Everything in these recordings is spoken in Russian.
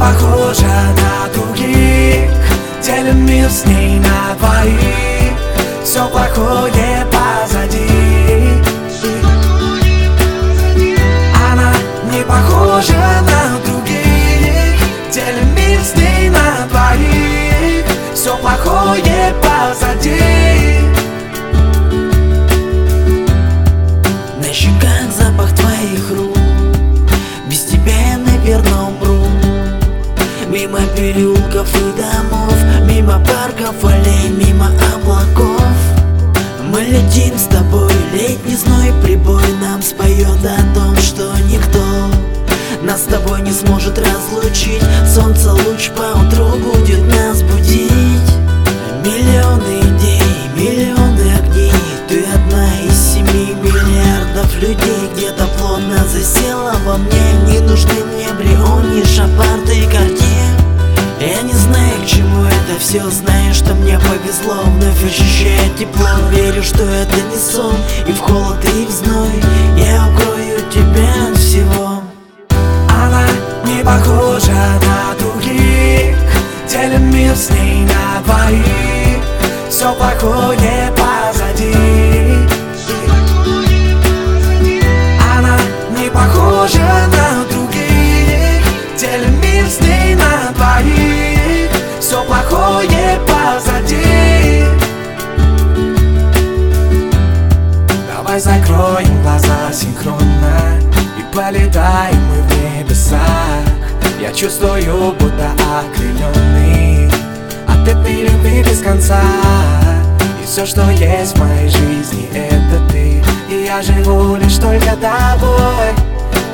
похожа на других. Делим мир с ней на двоих. Все плохое переулков и домов Мимо парков, аллей, мимо облаков. Мы летим с тобой, летний зной прибой Нам споет о том, что никто Нас с тобой не сможет разлучить. Солнце луч по утру будет все Знаю, что мне повезло. Вновь ощущаю тепло Верю, что это не сон. И в холод, и в зной Я укрою тебя от всего. Она не похожа на других. Делим мир с ней на двоих. Все плохое Закроем глаза синхронно И полетаем мы в небесах. Я чувствую, будто окрыленный От этой любви без конца. И все, что есть в моей жизни, это ты. И я живу лишь только тобой.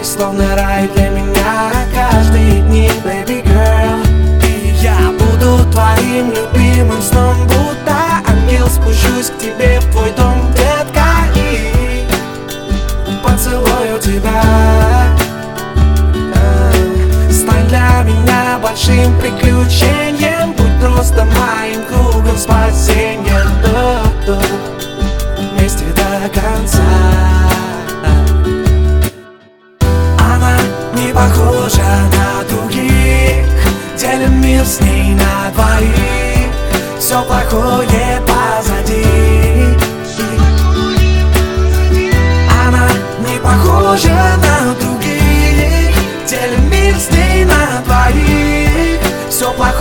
И словно рай для меня каждый день, baby girl. И я буду твоим любимым сном Будто ангел спущусь к тебе в твой дом, до конца. Она не похожа на других. Делим мир с ней на двоих. Все плохое позади. Она не похожа на других. Делим мир с ней на двоих. Все плохое